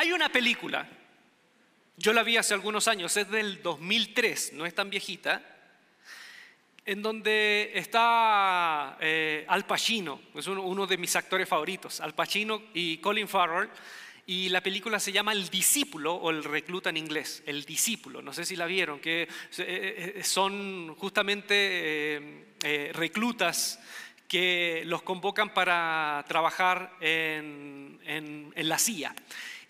Hay una película, yo la vi hace algunos años, es del 2003, no es tan viejita, en donde está eh, Al Pacino, es uno, de mis actores favoritos, Al Pacino y Colin Farrell, y la película se llama El discípulo o el recluta en inglés, El discípulo, no sé si la vieron, que eh, eh, son justamente reclutas que los convocan para trabajar en, en la CIA.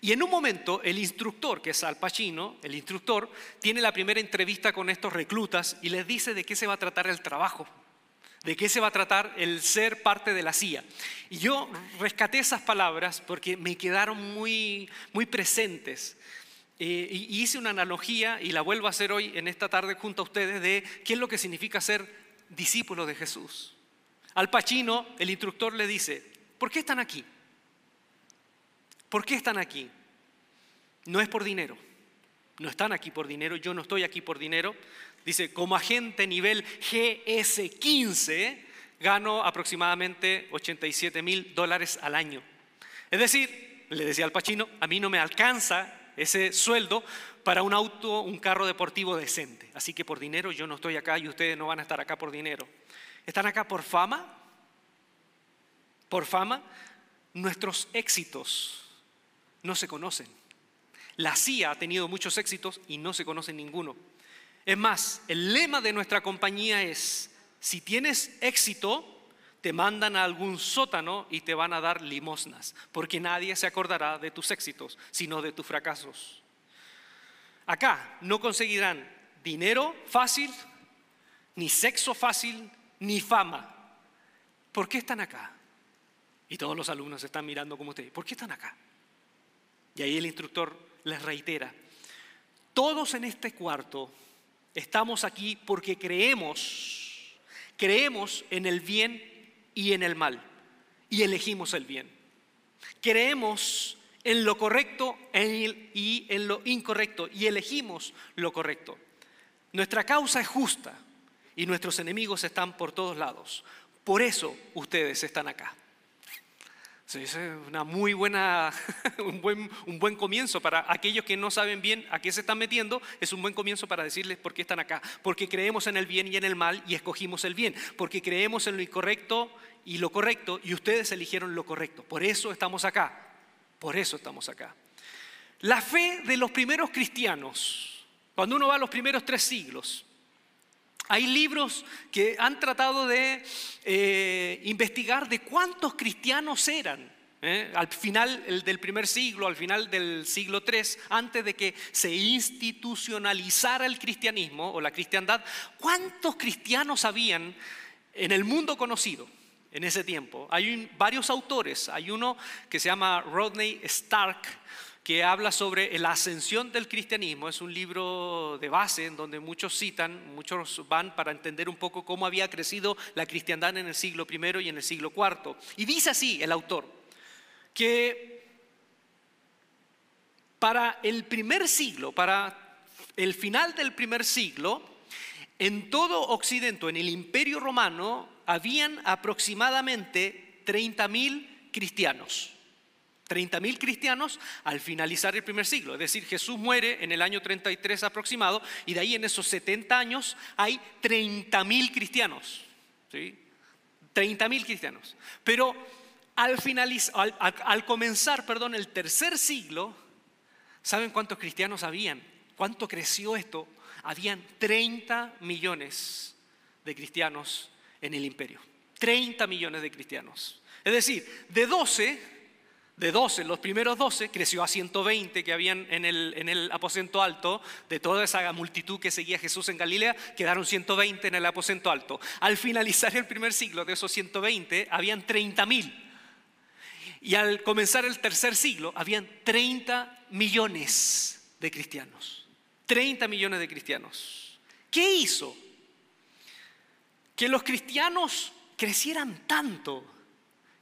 Y en un momento el instructor, que es Al Pacino, el instructor, tiene la primera entrevista con estos reclutas y les dice de qué se va a tratar el trabajo, de qué se va a tratar el ser parte de la CIA. Y yo rescaté esas palabras porque me quedaron muy, muy presentes. Eh, y hice una analogía y la vuelvo a hacer hoy en esta tarde junto a ustedes de qué es lo que significa ser discípulo de Jesús. Al Pacino, el instructor le dice, ¿por qué están aquí? ¿Por qué están aquí? No es por dinero. No están aquí por dinero, yo no estoy aquí por dinero. Dice, como agente nivel GS15 gano aproximadamente 87 mil dólares al año. Es decir, le decía al Pachino, a mí no me alcanza ese sueldo para un auto, un carro deportivo decente. Así que por dinero yo no estoy acá y ustedes no van a estar acá por dinero. ¿Están acá por fama? ¿Por fama? Nuestros éxitos no se conocen. La CIA ha tenido muchos éxitos y no se conoce ninguno. Es más, el lema de nuestra compañía es, si tienes éxito, te mandan a algún sótano y te van a dar limosnas, porque nadie se acordará de tus éxitos, sino de tus fracasos. Acá no conseguirán dinero fácil, ni sexo fácil, ni fama. ¿Por qué están acá? Y todos los alumnos están mirando como ustedes. ¿Por qué están acá? Y ahí el instructor les reitera, todos en este cuarto estamos aquí porque creemos, creemos en el bien y en el mal, y elegimos el bien. Creemos en lo correcto y en lo incorrecto, y elegimos lo correcto. Nuestra causa es justa y nuestros enemigos están por todos lados. Por eso ustedes están acá. Es una muy buena, un buen, un buen comienzo para aquellos que no saben bien a qué se están metiendo, es un buen comienzo para decirles por qué están acá. Porque creemos en el bien y en el mal y escogimos el bien. Porque creemos en lo incorrecto y lo correcto y ustedes eligieron lo correcto. Por eso estamos acá. Por eso estamos acá. La fe de los primeros cristianos, cuando uno va a los primeros tres siglos, hay libros que han tratado de eh, investigar de cuántos cristianos eran. ¿eh? Al final del primer siglo, al final del siglo III, antes de que se institucionalizara el cristianismo o la cristiandad, ¿cuántos cristianos habían en el mundo conocido? en ese tiempo. Hay varios autores, hay uno que se llama Rodney Stark, que habla sobre la ascensión del cristianismo. Es un libro de base en donde muchos citan, muchos van para entender un poco cómo había crecido la cristiandad en el siglo I y en el siglo IV. Y dice así el autor, que para el primer siglo, para el final del primer siglo, en todo Occidente, en el imperio romano, habían aproximadamente 30.000 cristianos. 30.000 cristianos al finalizar el primer siglo. Es decir, Jesús muere en el año 33 aproximado y de ahí en esos 70 años hay 30.000 cristianos. ¿sí? 30.000 cristianos. Pero al, al, comenzar perdón, el tercer siglo, ¿saben cuántos cristianos habían? ¿Cuánto creció esto? Habían 30 millones de cristianos en el imperio. 30 millones de cristianos. Es decir, de 12 de 12, los primeros 12, creció a 120 que habían en el, en el aposento alto, de toda esa multitud que seguía a Jesús en Galilea, quedaron 120 en el aposento alto. Al finalizar el primer siglo, de esos 120, habían 30 mil. Y al comenzar el tercer siglo, habían 30 millones de cristianos. 30 millones de cristianos. ¿Qué hizo? Que los cristianos crecieran tanto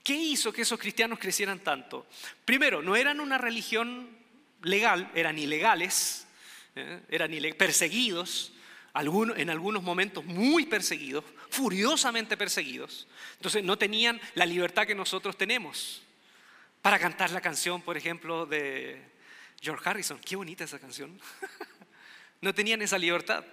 ¿Qué hizo que esos cristianos crecieran tanto? Primero, no eran una religión legal, eran ilegales, ¿eh? eran perseguidos, en algunos momentos muy perseguidos, furiosamente perseguidos. Entonces no tenían la libertad que nosotros tenemos para cantar la canción, por ejemplo, de George Harrison, qué bonita esa canción. no tenían esa libertad.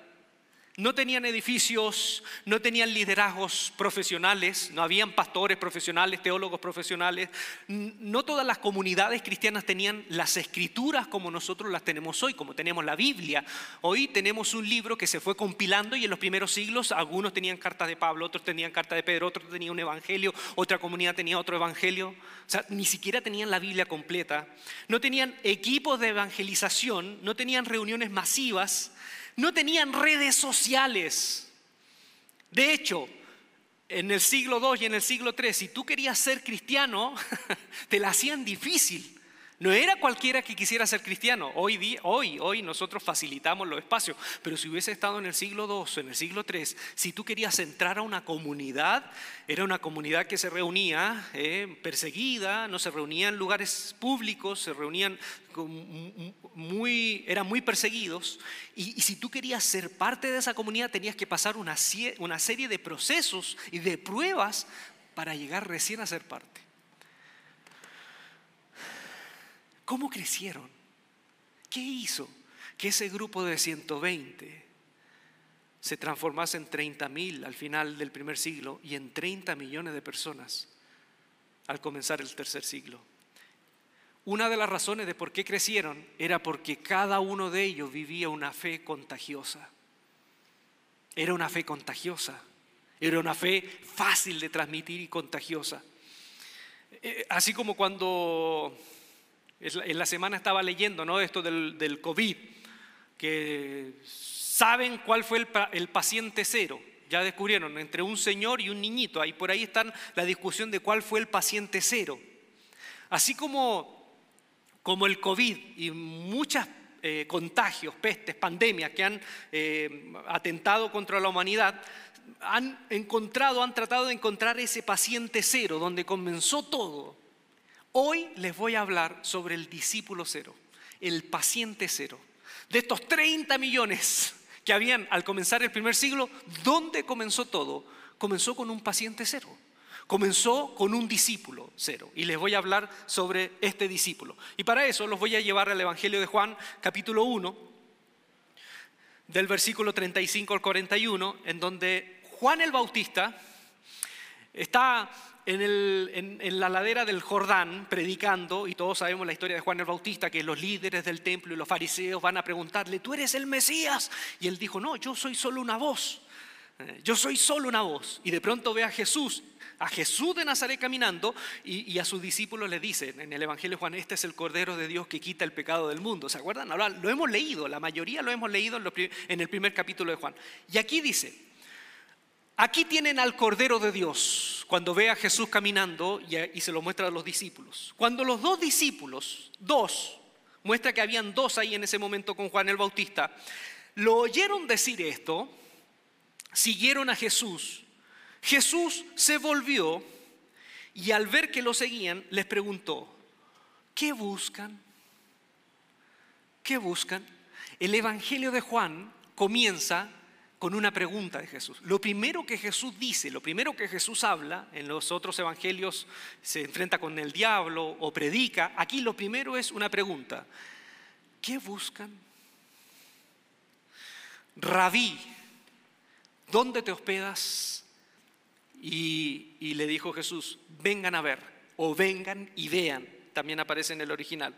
No tenían edificios, no tenían liderazgos profesionales, no habían pastores profesionales, teólogos profesionales. No todas las comunidades cristianas tenían las escrituras como nosotros las tenemos hoy, como tenemos la Biblia. Hoy tenemos un libro que se fue compilando y en los primeros siglos algunos tenían cartas de Pablo, otros tenían cartas de Pedro, otros tenían un evangelio, otra comunidad tenía otro evangelio. O sea, ni siquiera tenían la Biblia completa. No tenían equipos de evangelización, no tenían reuniones masivas no tenían redes sociales. De hecho, en el siglo II y en el siglo III, si tú querías ser cristiano, te la hacían difícil. No era cualquiera que quisiera ser cristiano. Hoy, hoy, hoy nosotros facilitamos los espacios. Pero si hubiese estado en el siglo II, en el siglo III, si tú querías entrar a una comunidad, era una comunidad que se reunía eh, perseguida, no se reunía en lugares públicos, se reunían eran muy perseguidos. Y, si tú querías ser parte de esa comunidad, tenías que pasar una, una serie de procesos y de pruebas para llegar recién a ser parte. ¿Cómo crecieron? ¿Qué hizo que ese grupo de 120 se transformase en 30 mil al final del primer siglo y en 30 millones de personas al comenzar el tercer siglo? Una de las razones de por qué crecieron era porque cada uno de ellos vivía una fe contagiosa. Era una fe contagiosa. Era una fe fácil de transmitir y contagiosa. Eh, así como cuando en la semana estaba leyendo ¿no? esto del, del COVID, que saben cuál fue el, paciente cero. Ya descubrieron entre un señor y un niñito. Ahí por ahí está la discusión de cuál fue el paciente cero. Así como, como el COVID y muchos eh, contagios, pestes, pandemias que han eh, atentado contra la humanidad, han encontrado, han tratado de encontrar ese paciente cero, donde comenzó todo. Hoy les voy a hablar sobre el discípulo cero, el paciente cero. De estos 30 millones que habían al comenzar el primer siglo, ¿dónde comenzó todo? Comenzó con un paciente cero. Comenzó con un discípulo cero. Y les voy a hablar sobre este discípulo. Y para eso los voy a llevar al Evangelio de Juan, capítulo 1, del versículo 35 al 41, en donde Juan el Bautista está en, la ladera del Jordán predicando, y todos sabemos la historia de Juan el Bautista, que los líderes del templo y los fariseos van a preguntarle, ¿tú eres el Mesías? Y él dijo, no, yo soy solo una voz, eh, yo soy solo una voz. Y de pronto ve a Jesús, a Jesús de Nazaret caminando, y, a sus discípulos le dice en el Evangelio de Juan, este es el Cordero de Dios que quita el pecado del mundo. ¿Se acuerdan? Ahora lo hemos leído, la mayoría lo hemos leído en el primer capítulo de Juan. Y aquí dice, Aquí tienen al Cordero de Dios cuando ve a Jesús caminando y, se lo muestra a los discípulos. Cuando los dos discípulos, dos, muestra que habían dos ahí en ese momento con Juan el Bautista, lo oyeron decir esto, siguieron a Jesús. Jesús se volvió y al ver que lo seguían les preguntó, ¿qué buscan? ¿Qué buscan? El Evangelio de Juan comienza con una pregunta de Jesús. Lo primero que Jesús dice, lo primero que Jesús habla, en los otros evangelios se enfrenta con el diablo o predica, aquí lo primero es una pregunta. ¿Qué buscan? Rabí, ¿dónde te hospedas? Y, le dijo Jesús, vengan a ver o vengan y vean, también aparece en el original.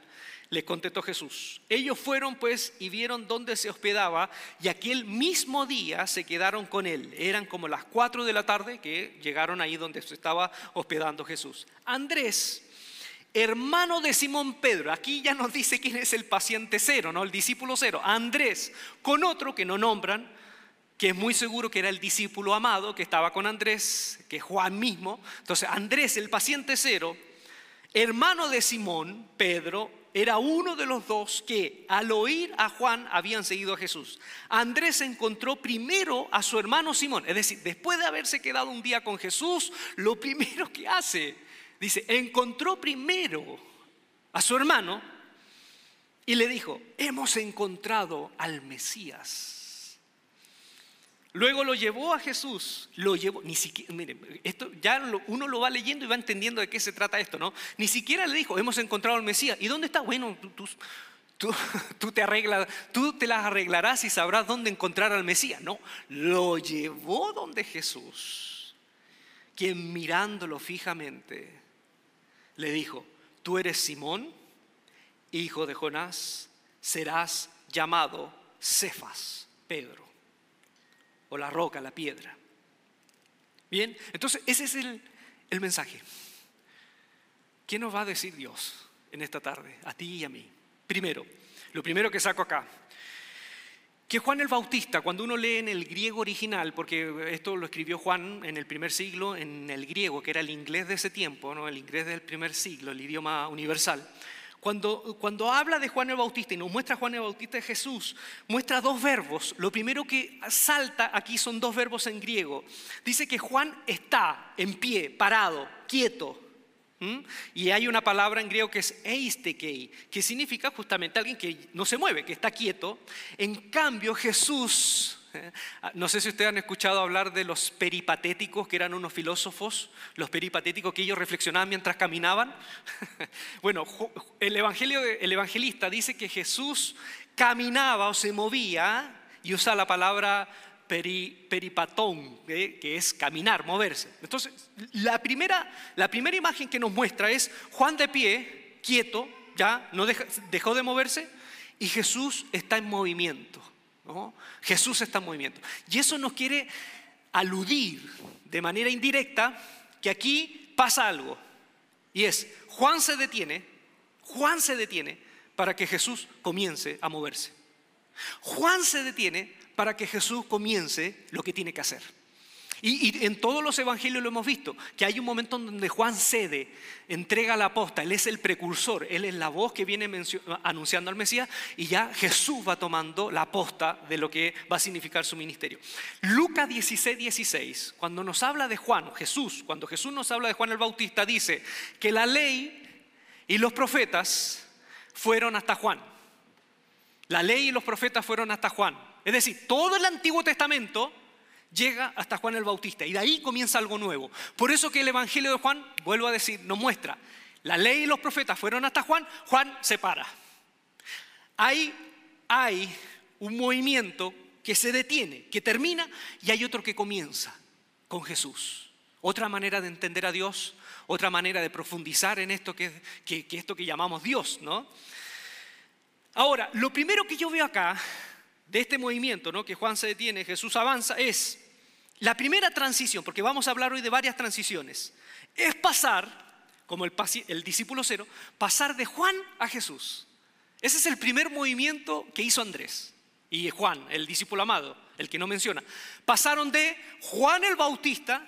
Les contestó Jesús. Ellos fueron pues y vieron dónde se hospedaba y aquel mismo día se quedaron con él. Eran como las cuatro de la tarde que llegaron ahí donde se estaba hospedando Jesús. Andrés, hermano de Simón Pedro, aquí ya nos dice quién es el paciente cero, ¿no? El discípulo cero. Andrés, con otro que no nombran, que es muy seguro que era el discípulo amado que estaba con Andrés, que es Juan mismo. Entonces, Andrés, el paciente cero, hermano de Simón, Pedro, era uno de los dos que al oír a Juan habían seguido a Jesús. Andrés encontró primero a su hermano Simón, es decir, después de haberse quedado un día con Jesús, lo primero que hace, dice, encontró primero a su hermano y le dijo, hemos encontrado al Mesías Luego lo llevó a Jesús, lo llevó, ni siquiera, miren, esto ya uno lo va leyendo y va entendiendo de qué se trata esto, ¿no? Ni siquiera le dijo, hemos encontrado al Mesías. ¿Y dónde está? Bueno, Tú, tú, te arreglas, tú te las arreglarás y sabrás dónde encontrar al Mesías. No, lo llevó donde Jesús, quien mirándolo fijamente le dijo, tú eres Simón, hijo de Jonás, serás llamado Cefas, Pedro, o la roca, la piedra. Bien, entonces ese es el, el mensaje. ¿Qué nos va a decir Dios en esta tarde, a ti y a mí? Primero, lo primero que saco acá, que Juan el Bautista, cuando uno lee en el griego original, porque esto lo escribió Juan en el primer siglo, en el griego, que era el inglés de ese tiempo, ¿no? el inglés del primer siglo, el idioma universal, cuando, cuando, habla de Juan el Bautista y nos muestra Juan el Bautista de Jesús, muestra dos verbos. Lo primero que salta aquí son dos verbos en griego. Dice que Juan está en pie, parado, quieto. Y hay una palabra en griego que es eistekei, que significa justamente alguien que no se mueve, que está quieto. En cambio, Jesús. no sé si ustedes han escuchado hablar de los peripatéticos, que eran unos filósofos, los peripatéticos que ellos reflexionaban mientras caminaban. bueno, el, evangelio, el evangelista dice que Jesús caminaba o se movía y usa la palabra peripatón, que es caminar, moverse. Entonces, la primera, la primera imagen que nos muestra es Juan de pie, quieto, ya no dejó de moverse, y Jesús está en movimiento. Jesús está en movimiento. Y eso nos quiere aludir de manera indirecta que aquí pasa algo. Y es, Juan se detiene, Juan se detiene para que Jesús comience a moverse. Juan se detiene para que Jesús comience lo que tiene que hacer. Y, en todos los evangelios lo hemos visto, que hay un momento en donde Juan cede, entrega la posta, él es el precursor, él es la voz que viene anunciando al Mesías y ya Jesús va tomando la posta de lo que va a significar su ministerio. Lucas 16, 16, cuando nos habla de Juan, Jesús, cuando Jesús nos habla de Juan el Bautista, dice que la ley y los profetas fueron hasta Juan. La ley y los profetas fueron hasta Juan. Es decir, todo el Antiguo Testamento llega hasta Juan el Bautista y de ahí comienza algo nuevo. Por eso que el Evangelio de Juan, vuelvo a decir, nos muestra, la ley y los profetas fueron hasta Juan, Juan se para. Hay, hay un movimiento que se detiene, que termina y hay otro que comienza con Jesús. Otra manera de entender a Dios, otra manera de profundizar en esto que, que, que esto que llamamos Dios, ¿no? Ahora, lo primero que yo veo acá de este movimiento, ¿no? que Juan se detiene, Jesús avanza, es la primera transición, porque vamos a hablar hoy de varias transiciones, es pasar, como el, el discípulo cero, pasar de Juan a Jesús. Ese es el primer movimiento que hizo Andrés y Juan, el discípulo amado, el que no menciona. Pasaron de Juan el Bautista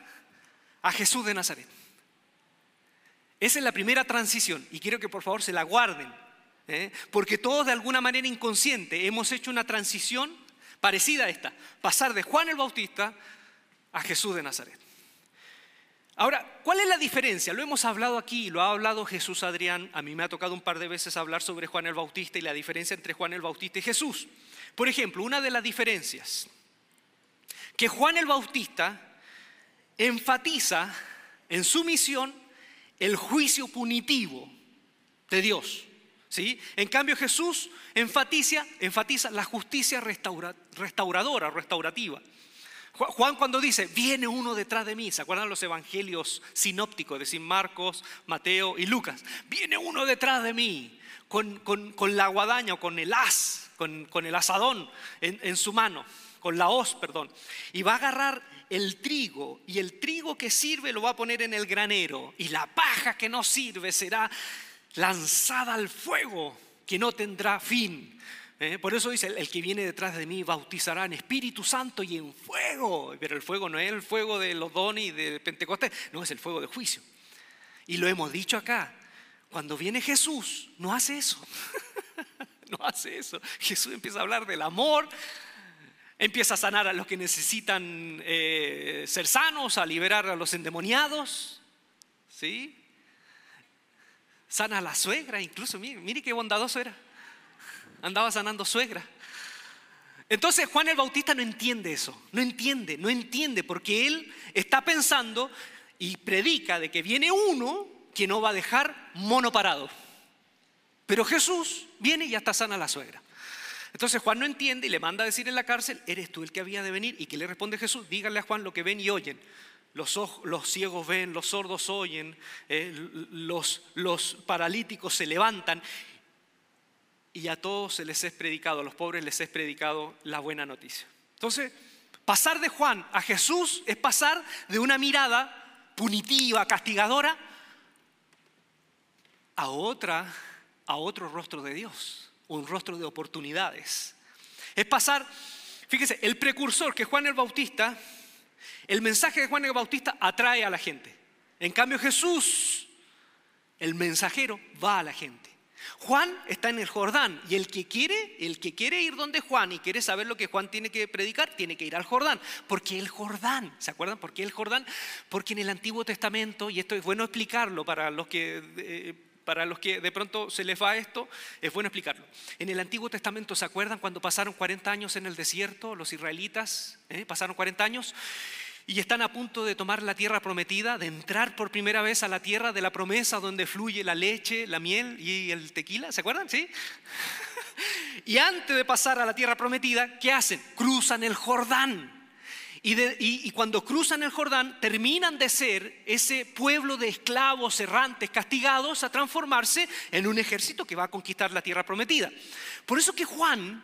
a Jesús de Nazaret. Esa es la primera transición y quiero que por favor se la guarden ¿eh? porque todos de alguna manera inconsciente hemos hecho una transición parecida a esta, pasar de Juan el Bautista a Jesús de Nazaret. Ahora, ¿cuál es la diferencia? Lo hemos hablado aquí, lo ha hablado Jesús Adrián, a mí me ha tocado un par de veces hablar sobre Juan el Bautista y la diferencia entre Juan el Bautista y Jesús. Por ejemplo, una de las diferencias, que Juan el Bautista enfatiza en su misión el juicio punitivo de Dios. En cambio Jesús enfatiza, enfatiza la justicia restauradora, restaurativa. Juan cuando dice, viene uno detrás de mí, ¿se acuerdan los evangelios sinópticos, es decir, Marcos, Mateo y Lucas? Viene uno detrás de mí con, la guadaña o con el as, con, el asadón en, en su mano, con la hoz, perdón, y va a agarrar el trigo y el trigo que sirve lo va a poner en el granero y la paja que no sirve será lanzada al fuego que no tendrá fin. ¿eh? Por eso dice, el que viene detrás de mí bautizará en Espíritu Santo y en fuego. Pero el fuego no es el fuego de los dones y de Pentecostés, no es el fuego de juicio. Y lo hemos dicho acá, cuando viene Jesús, no hace eso. no hace eso. Jesús empieza a hablar del amor, empieza a sanar a los que necesitan eh, ser sanos, a liberar a los endemoniados. ¿Sí? Sana a la suegra, incluso, mire, mire qué bondadoso era. Andaba sanando suegra. Entonces Juan el Bautista no entiende eso, no entiende, no entiende, porque él está pensando y predica de que viene uno que no va a dejar mono parado. Pero Jesús viene y ya está sana la suegra. Entonces Juan no entiende y le manda a decir en la cárcel, ¿eres tú el que había de venir? ¿Y que le responde Jesús? Díganle a Juan lo que ven y oyen. Los, ciegos ven, los sordos oyen, eh, los, los paralíticos se levantan y a todos se les es predicado, a los pobres les es predicado la buena noticia. Entonces, pasar de Juan a Jesús es pasar de una mirada punitiva, castigadora, a otra, a otro rostro de Dios, un rostro de oportunidades. Es pasar, fíjese, el precursor que Juan el Bautista, el mensaje de Juan el Bautista atrae a la gente. En cambio Jesús, el mensajero, va a la gente. Juan está en el Jordán y el que quiere, el que quiere ir donde Juan y quiere saber lo que Juan tiene que predicar, tiene que ir al Jordán. Porque el Jordán, ¿se acuerdan por qué el Jordán? Porque en el Antiguo Testamento, y esto es bueno explicarlo para los que eh, para los que de pronto se les va esto, es bueno explicarlo. En el Antiguo Testamento, ¿se acuerdan cuando pasaron 40 años en el desierto, los israelitas? Eh? Pasaron 40 años y están a punto de tomar la tierra prometida, de entrar por primera vez a la tierra de la promesa donde fluye la leche, la miel y el tequila, ¿se acuerdan? ¿Sí? Y antes de pasar a la tierra prometida, ¿qué hacen? Cruzan el Jordán. Y, cuando cruzan el Jordán, terminan de ser ese pueblo de esclavos errantes, castigados, a transformarse en un ejército que va a conquistar la tierra prometida. Por eso que Juan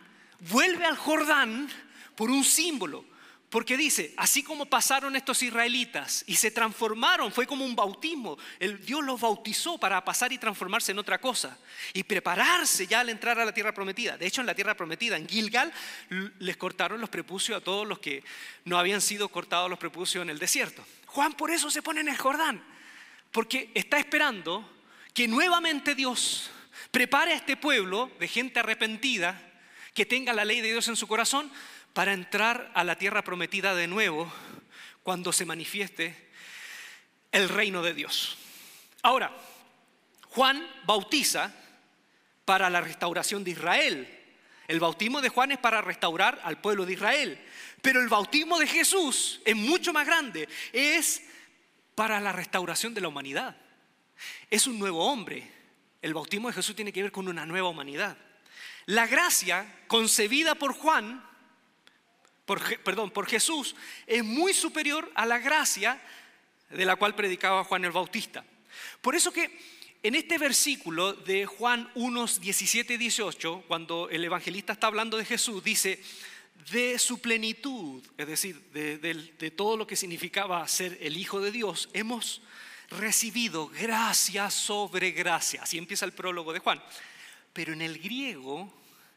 vuelve al Jordán por un símbolo. Porque dice, así como pasaron estos israelitas y se transformaron, fue como un bautismo. El Dios los bautizó para pasar y transformarse en otra cosa y prepararse ya al entrar a la tierra prometida. De hecho, en la tierra prometida, en Gilgal, les cortaron los prepucios a todos los que no habían sido cortados los prepucios en el desierto. Juan por eso se pone en el Jordán, porque está esperando que nuevamente Dios prepare a este pueblo de gente arrepentida que tenga la ley de Dios en su corazón para entrar a la tierra prometida de nuevo cuando se manifieste el reino de Dios. Ahora, Juan bautiza para la restauración de Israel. El bautismo de Juan es para restaurar al pueblo de Israel. Pero el bautismo de Jesús es mucho más grande. Es para la restauración de la humanidad. Es un nuevo hombre. El bautismo de Jesús tiene que ver con una nueva humanidad. La gracia concebida por Juan perdón, por Jesús es muy superior a la gracia de la cual predicaba Juan el Bautista. Por eso que en este versículo de Juan 1, 17 y 18, cuando el evangelista está hablando de Jesús, dice, de su plenitud, es decir, de, de todo lo que significaba ser el Hijo de Dios, hemos recibido gracia sobre gracia. Así empieza el prólogo de Juan. Pero en el griego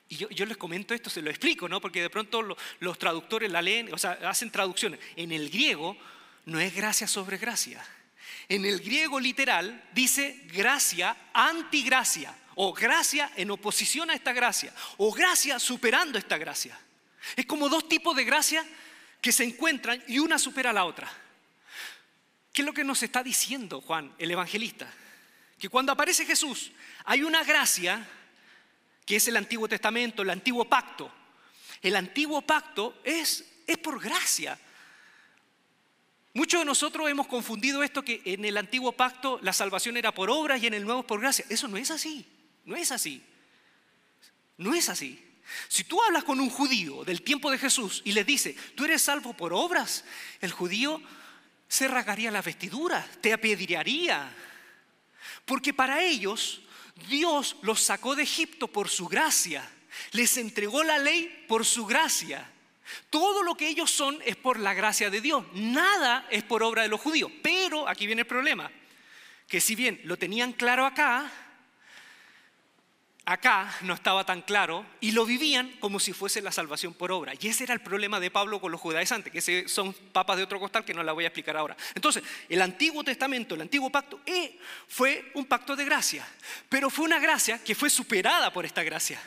y yo, les comento esto, se lo explico, ¿no? Porque de pronto los traductores la leen, o sea, hacen traducciones. En el griego no es gracia sobre gracia. En el griego literal dice gracia antigracia, o gracia en oposición a esta gracia, o gracia superando esta gracia. Es como dos tipos de gracia que se encuentran y una supera a la otra. ¿Qué es lo que nos está diciendo Juan, el evangelista? Que cuando aparece Jesús hay una gracia que es el Antiguo Testamento, el Antiguo Pacto. El Antiguo Pacto es, es por gracia. Muchos de nosotros hemos confundido esto que en el Antiguo Pacto la salvación era por obras y en el Nuevo por gracia. Eso no es así, no es así. No es así. Si tú hablas con un judío del tiempo de Jesús y le dices, tú eres salvo por obras, el judío se rasgaría la vestidura, te apedrearía. Porque para ellos Dios los sacó de Egipto por su gracia. Les entregó la ley por su gracia. Todo lo que ellos son es por la gracia de Dios. Nada es por obra de los judíos. Pero aquí viene el problema. Que si bien lo tenían claro acá, acá no estaba tan claro y lo vivían como si fuese la salvación por obra. Y ese era el problema de Pablo con los judaizantes, que son papas de otro costal que no la voy a explicar ahora. Entonces, el Antiguo Testamento, el Antiguo Pacto, eh, fue un pacto de gracia, pero fue una gracia que fue superada por esta gracia.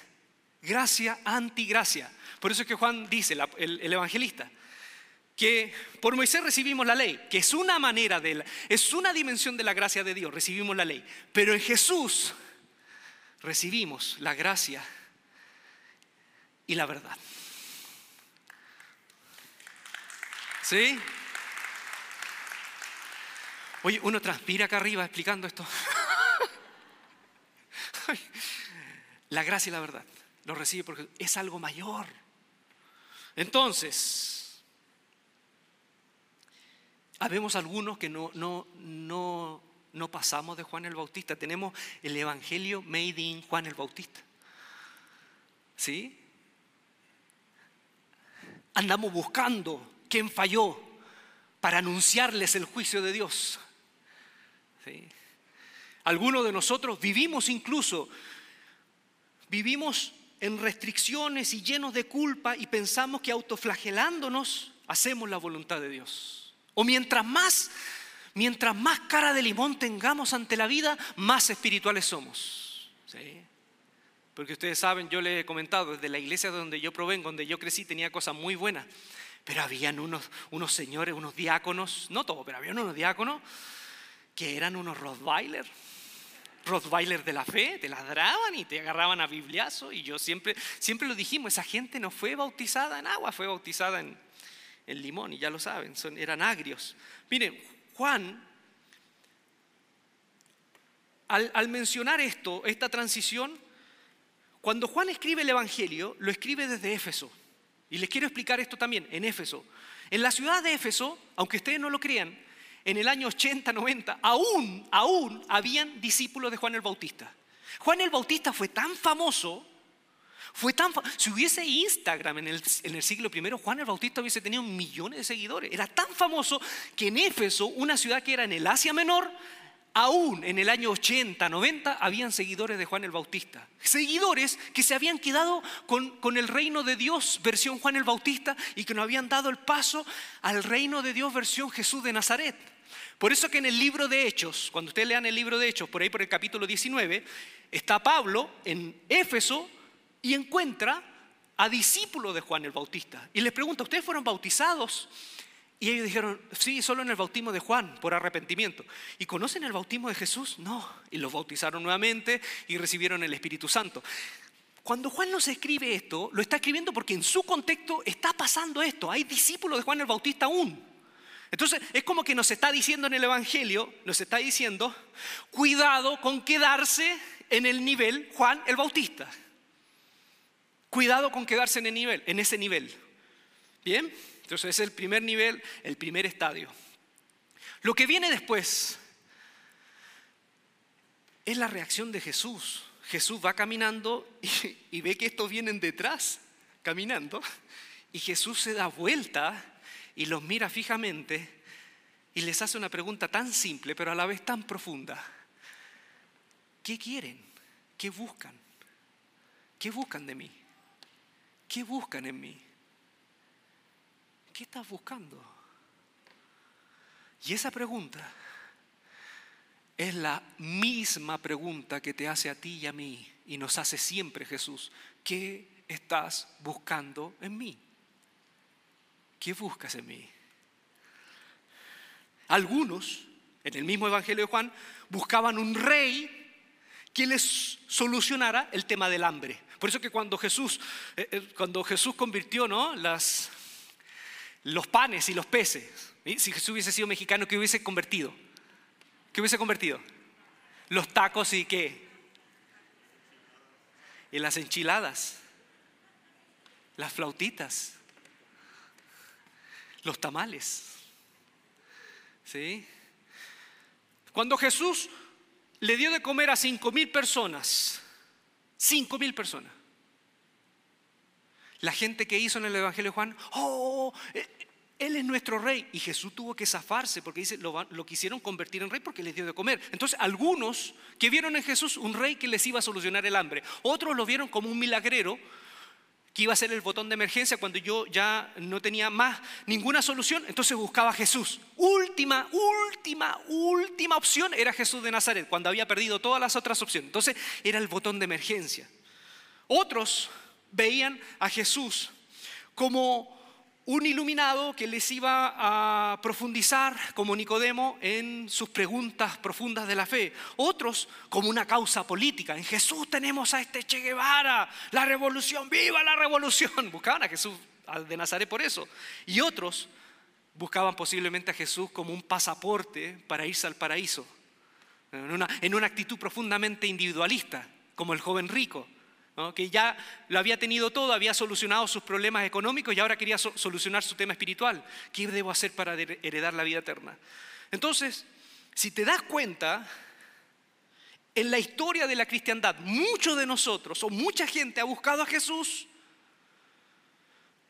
Gracia antigracia. Por eso es que Juan dice, el, el evangelista, que por Moisés recibimos la ley, que es una manera de es una dimensión de la gracia de Dios, recibimos la ley, pero en Jesús recibimos la gracia y la verdad. ¿Sí? Oye, uno transpira acá arriba explicando esto. la gracia y la verdad. Lo recibe porque es algo mayor. Entonces, habemos algunos que no, no, no, no pasamos de Juan el Bautista. Tenemos el Evangelio made in Juan el Bautista. ¿Sí? Andamos buscando quién falló para anunciarles el juicio de Dios. ¿Sí? Algunos de nosotros vivimos incluso, vivimos en restricciones y llenos de culpa y pensamos que autoflagelándonos hacemos la voluntad de Dios. O mientras más, mientras más cara de limón tengamos ante la vida, más espirituales somos. ¿Sí? Porque ustedes saben, yo les he comentado, desde la iglesia donde yo provengo, donde yo crecí, tenía cosas muy buenas. Pero habían unos, unos señores, unos diáconos, no todos, pero habían unos diáconos que eran unos Rottweiler. Rottweiler de la fe, te ladraban y te agarraban a bibliazo. Y yo siempre, siempre lo dijimos, esa gente no fue bautizada en agua, fue bautizada en, en limón, y ya lo saben, son, eran agrios. Miren, Juan, al, mencionar esto, esta transición, cuando Juan escribe el Evangelio, lo escribe desde Éfeso. Y les quiero explicar esto también, en Éfeso. En la ciudad de Éfeso, aunque ustedes no lo crean, en el año 80, 90, aún, aún habían discípulos de Juan el Bautista. Juan el Bautista fue tan famoso, fue tan si hubiese Instagram en el, en el siglo I, Juan el Bautista hubiese tenido millones de seguidores. Era tan famoso que en Éfeso, una ciudad que era en el Asia Menor, aún en el año 80, 90, habían seguidores de Juan el Bautista. Seguidores que se habían quedado con, con, el reino de Dios, versión Juan el Bautista, y que no habían dado el paso al reino de Dios, versión Jesús de Nazaret. Por eso que en el libro de Hechos, cuando ustedes lean el libro de Hechos, por ahí por el capítulo 19, está Pablo en Éfeso y encuentra a discípulos de Juan el Bautista. Y les pregunta, ¿ustedes fueron bautizados? Y ellos dijeron, sí, solo en el bautismo de Juan, por arrepentimiento. ¿Y conocen el bautismo de Jesús? No. Y los bautizaron nuevamente y recibieron el Espíritu Santo. Cuando Juan nos escribe esto, lo está escribiendo porque en su contexto está pasando esto. Hay discípulos de Juan el Bautista aún. Entonces es como que nos está diciendo en el Evangelio, nos está diciendo, cuidado con quedarse en el nivel Juan el Bautista. Cuidado con quedarse en, el nivel, en ese nivel. Bien, entonces es el primer nivel, el primer estadio. Lo que viene después es la reacción de Jesús. Jesús va caminando y, y ve que estos vienen detrás, caminando, y Jesús se da vuelta y los mira fijamente y les hace una pregunta tan simple, pero a la vez tan profunda. ¿Qué quieren? ¿Qué buscan? ¿Qué buscan de mí? ¿Qué buscan en mí? ¿Qué estás buscando? Y esa pregunta es la misma pregunta que te hace a ti y a mí y nos hace siempre Jesús. ¿Qué estás buscando en mí? ¿qué buscas en mí? Algunos, en el mismo Evangelio de Juan, buscaban un rey que les solucionara el tema del hambre. Por eso que cuando Jesús, eh, eh, cuando Jesús convirtió ¿no? Los panes y los peces, si Jesús hubiese sido mexicano, ¿qué hubiese convertido? ¿Qué hubiese convertido? Los tacos y qué? Y las enchiladas, las flautitas los tamales. ¿Sí? Cuando Jesús le dio de comer a cinco mil personas, cinco mil personas, la gente que hizo en el Evangelio de Juan, oh, eh, él es nuestro rey. Y Jesús tuvo que zafarse porque dice, lo, lo, quisieron convertir en rey porque les dio de comer. Entonces, algunos que vieron en Jesús un rey que les iba a solucionar el hambre, otros lo vieron como un milagrero que iba a ser el botón de emergencia cuando yo ya no tenía más ninguna solución, entonces buscaba a Jesús. Última, última, última opción era Jesús de Nazaret, cuando había perdido todas las otras opciones. Entonces era el botón de emergencia. Otros veían a Jesús como un iluminado que les iba a profundizar como Nicodemo en sus preguntas profundas de la fe. Otros como una causa política. En Jesús tenemos a este Che Guevara, la revolución, viva la revolución. Buscaban a Jesús de Nazaret por eso. Y otros buscaban posiblemente a Jesús como un pasaporte para irse al paraíso. En una, en una actitud profundamente individualista, como el joven rico. Que ya lo había tenido todo, había solucionado sus problemas económicos y ahora quería solucionar su tema espiritual. ¿Qué debo hacer para heredar la vida eterna? Entonces, si te das cuenta, en la historia de la cristiandad, muchos de nosotros o mucha gente ha buscado a Jesús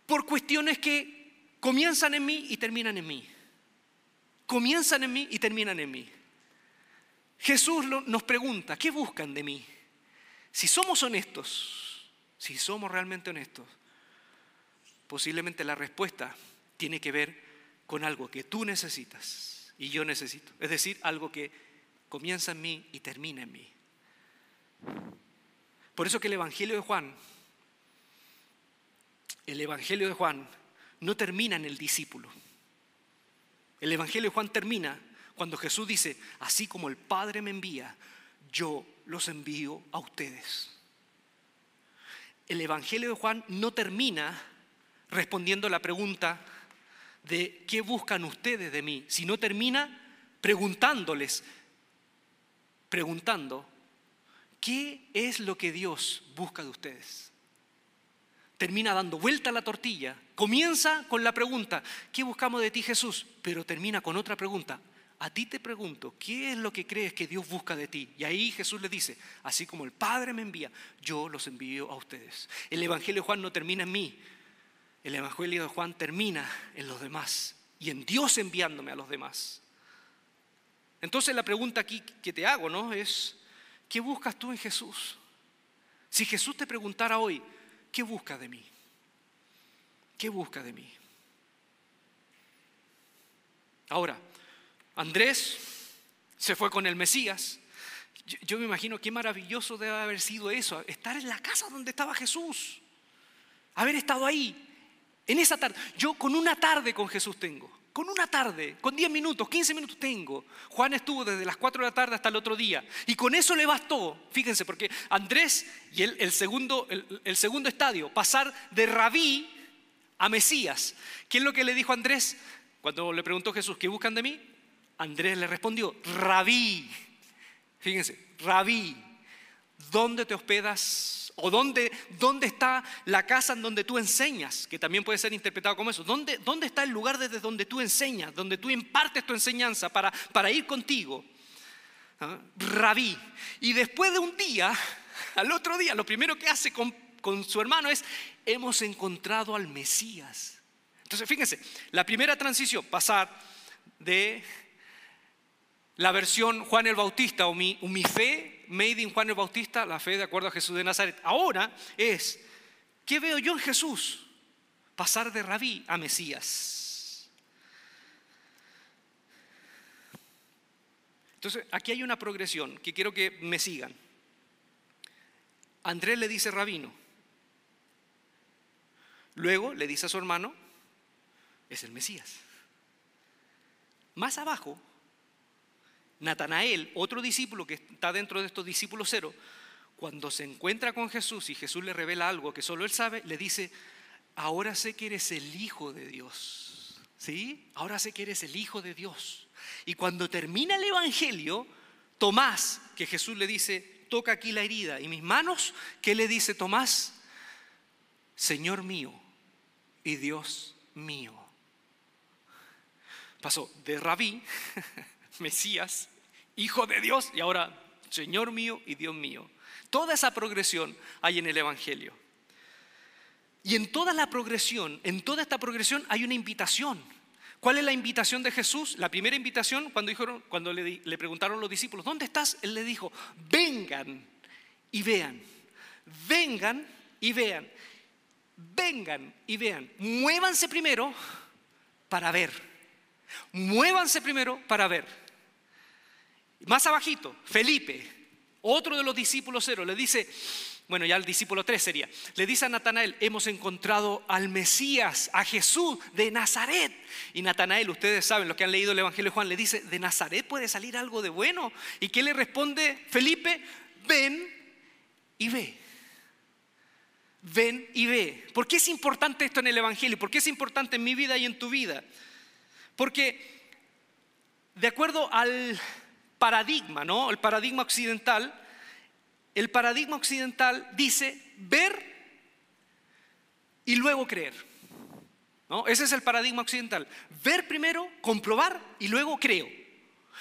por cuestiones que comienzan en mí y terminan en mí. Comienzan en mí y terminan en mí. Jesús nos pregunta, ¿qué buscan de mí? Si somos honestos, si somos realmente honestos, posiblemente la respuesta tiene que ver con algo que tú necesitas y yo necesito. Es decir, algo que comienza en mí y termina en mí. Por eso que el Evangelio de Juan, el Evangelio de Juan no termina en el discípulo. El Evangelio de Juan termina cuando Jesús dice, así como el Padre me envía, yo los envío a ustedes. El Evangelio de Juan no termina respondiendo la pregunta de qué buscan ustedes de mí, sino termina preguntándoles, preguntando, ¿qué es lo que Dios busca de ustedes? Termina dando vuelta a la tortilla, comienza con la pregunta, ¿qué buscamos de ti Jesús? Pero termina con otra pregunta, a ti te pregunto, ¿qué es lo que crees que Dios busca de ti? Y ahí Jesús le dice, así como el Padre me envía, yo los envío a ustedes. El Evangelio de Juan no termina en mí, el Evangelio de Juan termina en los demás y en Dios enviándome a los demás. Entonces la pregunta aquí que te hago, ¿no? Es, ¿qué buscas tú en Jesús? Si Jesús te preguntara hoy, ¿qué busca de mí? ¿Qué busca de mí? Ahora, Andrés se fue con el Mesías. Yo, me imagino qué maravilloso debe haber sido eso, estar en la casa donde estaba Jesús, haber estado ahí, en esa tarde. Yo con una tarde con Jesús tengo, con una tarde, con 10 minutos, 15 minutos tengo. Juan estuvo desde las 4 de la tarde hasta el otro día. Y con eso le bastó, fíjense, porque Andrés y el, segundo, el segundo estadio, pasar de rabí a Mesías. ¿Qué es lo que le dijo Andrés cuando le preguntó Jesús, ¿qué buscan de mí? Andrés le respondió, rabí, fíjense, rabí, ¿dónde te hospedas? ¿O dónde, dónde está la casa en donde tú enseñas? Que también puede ser interpretado como eso. ¿Dónde, dónde está el lugar desde donde tú enseñas, donde tú impartes tu enseñanza para, para ir contigo? ¿Ah? Rabí. Y después de un día, al otro día, lo primero que hace con, con su hermano es, hemos encontrado al Mesías. Entonces, fíjense, la primera transición, pasar de la versión Juan el Bautista o mi, fe, made in Juan el Bautista, la fe de acuerdo a Jesús de Nazaret. Ahora es, ¿qué veo yo en Jesús? Pasar de rabí a Mesías. Entonces, aquí hay una progresión que quiero que me sigan. Andrés le dice rabino. Luego le dice a su hermano, es el Mesías. Más abajo Natanael, otro discípulo que está dentro de estos discípulos cero, cuando se encuentra con Jesús y Jesús le revela algo que solo él sabe, le dice, ahora sé que eres el Hijo de Dios. ¿Sí? Ahora sé que eres el Hijo de Dios. Y cuando termina el Evangelio, Tomás, que Jesús le dice, toca aquí la herida y mis manos, ¿qué le dice Tomás? Señor mío y Dios mío. Pasó de rabí Mesías, Hijo de Dios y ahora Señor mío y Dios mío. Toda esa progresión hay en el Evangelio. Y en toda la progresión, en toda esta progresión hay una invitación. ¿Cuál es la invitación de Jesús? La primera invitación, cuando, dijeron, cuando le, le preguntaron los discípulos, ¿dónde estás? Él le dijo, vengan y vean, vengan y vean, vengan y vean. Muévanse primero para ver. Muévanse primero para ver. Más abajito, Felipe, otro de los discípulos cero, le dice, bueno, ya el discípulo tres sería, le dice a Natanael, hemos encontrado al Mesías, a Jesús de Nazaret. Y Natanael, ustedes saben, los que han leído el Evangelio de Juan, le dice, ¿de Nazaret puede salir algo de bueno? ¿Y qué le responde Felipe? Ven y ve. Ven y ve. ¿Por qué es importante esto en el Evangelio? ¿Por qué es importante en mi vida y en tu vida? Porque de acuerdo al paradigma, ¿no? El paradigma occidental, el paradigma occidental dice, ver y luego creer. ¿no? Ese es el paradigma occidental. Ver primero, comprobar y luego creo.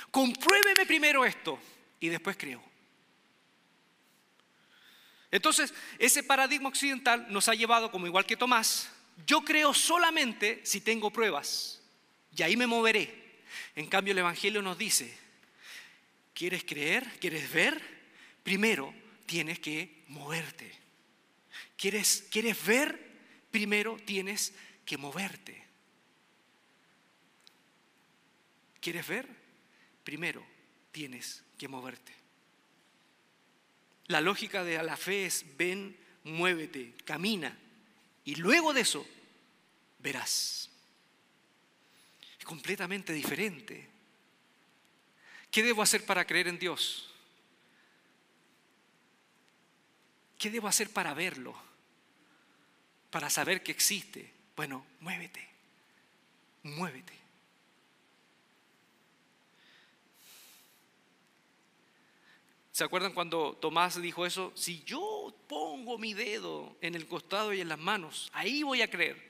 Compruébeme primero esto y después creo. Entonces, ese paradigma occidental nos ha llevado, como igual que Tomás, yo creo solamente si tengo pruebas y ahí me moveré. En cambio, el Evangelio nos dice, ¿quieres creer? ¿Quieres ver? Primero tienes que moverte. ¿Quieres, quieres ver? Primero tienes que moverte. ¿Quieres ver? Primero tienes que moverte. La lógica de la fe es ven, muévete, camina y luego de eso verás. Es completamente diferente. ¿Qué debo hacer para creer en Dios? ¿Qué debo hacer para verlo? Para saber que existe. Bueno, muévete, muévete. ¿Se acuerdan cuando Tomás dijo eso? Si yo pongo mi dedo en el costado y en las manos, ahí voy a creer.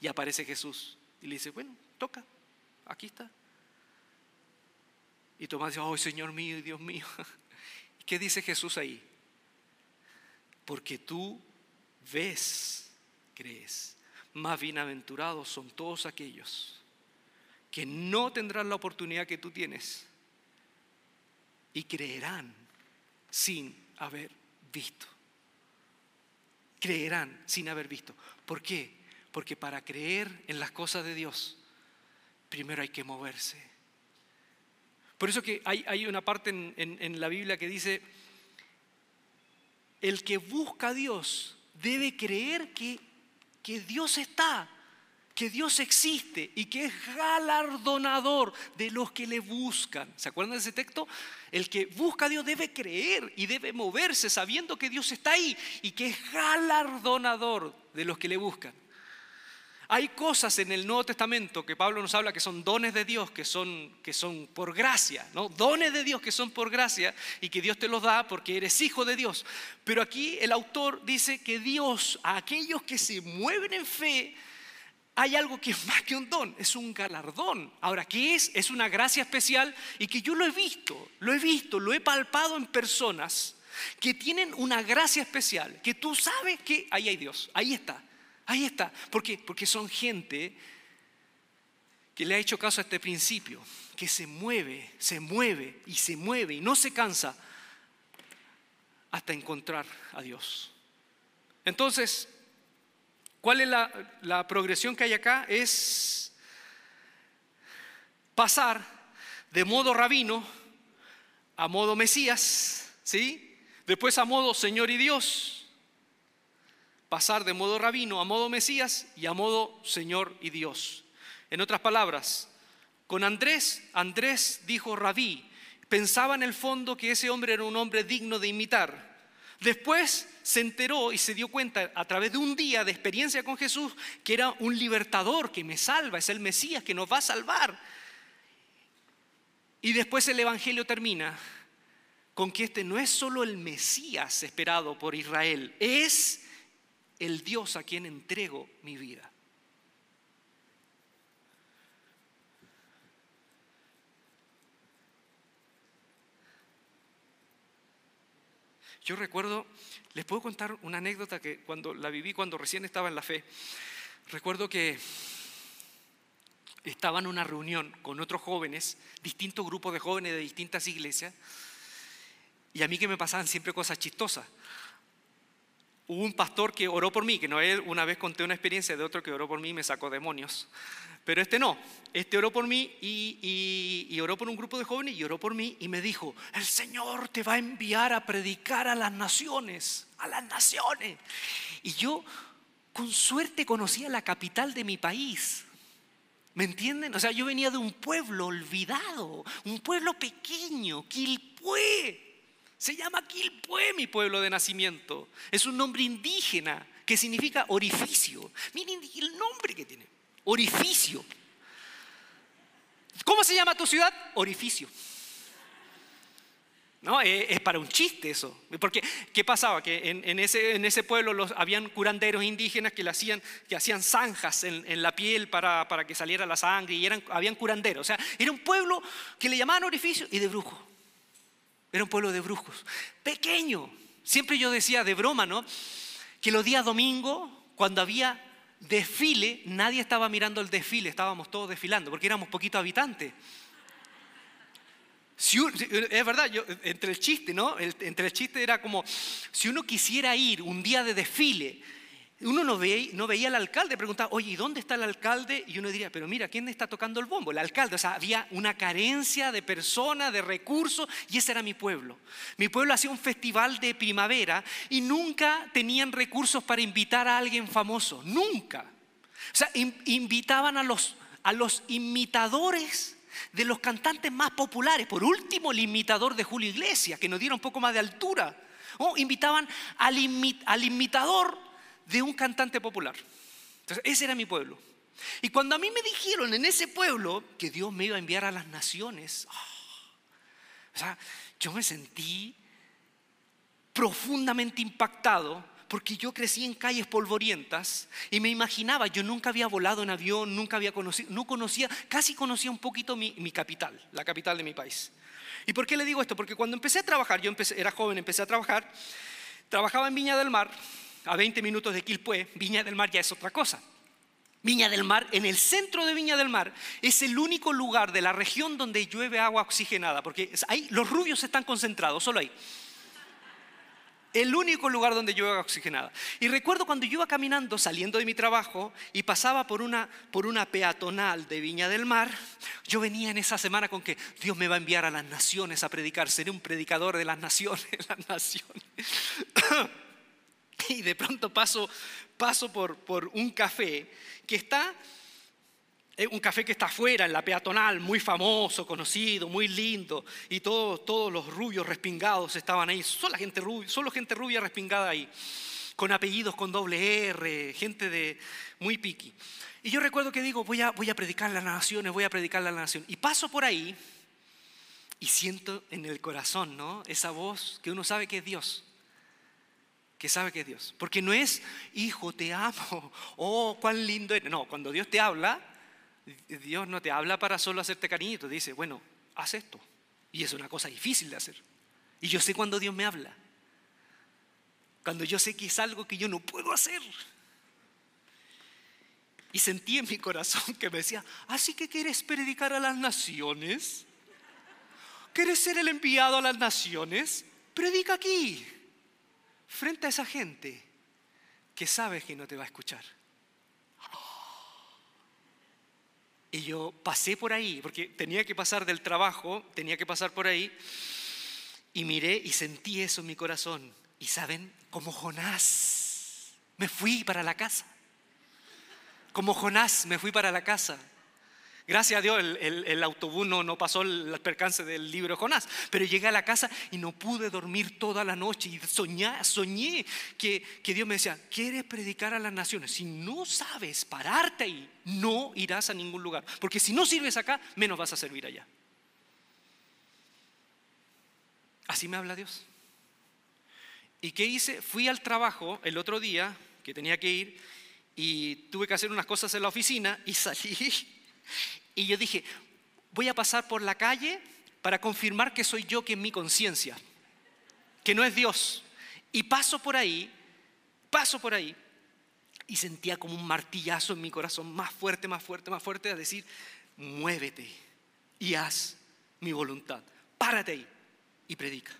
Y aparece Jesús y le dice, bueno, toca, aquí está. Y Tomás dice, oh Señor mío y Dios mío. ¿Qué dice Jesús ahí? Porque tú ves, crees. Más bienaventurados son todos aquellos que no tendrán la oportunidad que tú tienes y creerán sin haber visto. Creerán sin haber visto. ¿Por qué? Porque para creer en las cosas de Dios, primero hay que moverse. Por eso que hay, una parte en, en la Biblia que dice, el que busca a Dios debe creer que, que Dios está que Dios existe y que es galardonador de los que le buscan. ¿Se acuerdan de ese texto? El que busca a Dios debe creer y debe moverse sabiendo que Dios está ahí y que es galardonador de los que le buscan. Hay cosas en el Nuevo Testamento que Pablo nos habla que son dones de Dios, que son, que son por gracia, ¿no? Dones de Dios que son por gracia y que Dios te los da porque eres hijo de Dios. Pero aquí el autor dice que Dios, a aquellos que se mueven en fe, hay algo que es más que un don, es un galardón. Ahora, ¿qué es? Es una gracia especial y que yo lo he visto, lo he visto, lo he palpado en personas que tienen una gracia especial, que tú sabes que ahí hay Dios, ahí está, ahí está. ¿Por qué? Porque son gente que le ha hecho caso a este principio, que se mueve, se mueve y se mueve y no se cansa hasta encontrar a Dios. Entonces, ¿Cuál es la, progresión que hay acá? Es pasar de modo rabino a modo Mesías, ¿sí? Después a modo Señor y Dios. Pasar de modo rabino a modo Mesías y a modo Señor y Dios. En otras palabras, con Andrés, Andrés dijo rabí, pensaba en el fondo que ese hombre era un hombre digno de imitar. Después se enteró y se dio cuenta a través de un día de experiencia con Jesús que era un libertador que me salva, es el Mesías que nos va a salvar. Y después el Evangelio termina con que este no es solo el Mesías esperado por Israel, es el Dios a quien entrego mi vida. Yo recuerdo, les puedo contar una anécdota que cuando la viví cuando recién estaba en la fe. Recuerdo que estaba en una reunión con otros jóvenes, distintos grupos de jóvenes de distintas iglesias, y a mí que me pasaban siempre cosas chistosas. Hubo un pastor que oró por mí, que no es, una vez conté una experiencia de otro que oró por mí y me sacó demonios. Pero este no, este oró por mí y, y, oró por un grupo de jóvenes y oró por mí y me dijo, el Señor te va a enviar a predicar a las naciones, a las naciones. Y yo con suerte conocía la capital de mi país. ¿Me entienden? O sea, yo venía de un pueblo olvidado, un pueblo pequeño, Quilpué. Se llama Quilpué mi pueblo de nacimiento. Es un nombre indígena que significa orificio. Miren el nombre que tiene. Orificio. ¿Cómo se llama tu ciudad? Orificio. ¿No? Es, para un chiste eso. Porque, ¿qué pasaba? Que en, ese, en ese, pueblo los, habían curanderos indígenas que, le hacían, que hacían zanjas en, la piel para, para, que saliera la sangre y eran, habían curanderos. O sea, era un pueblo que le llamaban orificio y de brujo. Era un pueblo de brujos. Pequeño. Siempre yo decía de broma, ¿no? Que los días domingo, cuando había desfile, nadie estaba mirando el desfile, estábamos todos desfilando, porque éramos poquitos habitantes es verdad, yo, entre el chiste, ¿no? entre el chiste era como, si uno quisiera ir un día de desfile, uno no veía, al alcalde, preguntaba, oye, ¿y dónde está el alcalde? Y uno diría, pero mira, ¿quién está tocando el bombo? El alcalde. O sea, había una carencia de personas, de recursos, y ese era mi pueblo. Mi pueblo hacía un festival de primavera y nunca tenían recursos para invitar a alguien famoso, nunca. O sea, invitaban a los, a los imitadores de los cantantes más populares. Por último, el imitador de Julio Iglesias, que nos diera un poco más de altura. O invitaban al, imitador de un cantante popular. Ese era mi pueblo. Y cuando a mí me dijeron en ese pueblo que Dios me iba a enviar a las naciones, ah, o sea, yo me sentí profundamente impactado porque yo crecí en calles polvorientas y me imaginaba, yo nunca había volado en avión, nunca había conocido, no conocía, casi conocía un poquito mi, capital, la capital de mi país. ¿Y por qué le digo esto? Porque cuando empecé a trabajar, yo era joven, empecé a trabajar, trabajaba en Viña del Mar, a 20 minutos de Quilpué, Viña del Mar ya es otra cosa. Viña del Mar, en el centro de Viña del Mar, es el único lugar de la región donde llueve agua oxigenada, porque ahí los rubios están concentrados, solo ahí. El único lugar donde yo iba oxigenada. Y recuerdo cuando yo iba caminando, saliendo de mi trabajo, y pasaba por una, por una peatonal de Viña del Mar, yo venía en esa semana con que Dios me va a enviar a las naciones a predicar, seré un predicador de las naciones, las naciones. y de pronto paso, paso por, por un café que está un café que está afuera, en la peatonal, muy famoso, conocido, muy lindo, y todos, todos los rubios respingados estaban ahí, solo gente, rubia, solo gente rubia respingada ahí, con apellidos con doble R, gente de muy piqui. Y yo recuerdo que digo, voy a, voy a predicar las naciones, voy a predicar la nación. Y paso por ahí y siento en el corazón, ¿no? Esa voz que uno sabe que es Dios que sabe que es Dios. Porque no es, hijo, te amo, oh, cuán lindo eres. No, cuando Dios te habla, Dios no te habla para solo hacerte cariñito, dice, bueno, haz esto. Y es una cosa difícil de hacer. Y yo sé cuando Dios me habla. Cuando yo sé que es algo que yo no puedo hacer. Y sentí en mi corazón que me decía, así que quieres predicar a las naciones. ¿Quieres ser el enviado a las naciones? Predica aquí, frente a esa gente que sabes que no te va a escuchar. Y yo pasé por ahí, porque tenía que pasar del trabajo, tenía que pasar por ahí, y miré y sentí eso en mi corazón. Y saben, como Jonás, me fui para la casa. Como Jonás, me fui para la casa. Gracias a Dios el, autobús no, pasó el, percance del libro Jonás, pero llegué a la casa y no pude dormir toda la noche y soñé, soñé que, que Dios me decía, ¿quieres predicar a las naciones? Si no sabes pararte ahí, no irás a ningún lugar, porque si no sirves acá, menos vas a servir allá. Así me habla Dios. ¿Y qué hice? Fui al trabajo el otro día, que tenía que ir, y tuve que hacer unas cosas en la oficina y salí y yo dije, voy a pasar por la calle para confirmar que soy yo que en mi conciencia, que no es Dios. Y paso por ahí, paso por ahí, y sentía como un martillazo en mi corazón, más fuerte, más fuerte, más fuerte, a decir, muévete y haz mi voluntad. Párate ahí y predica.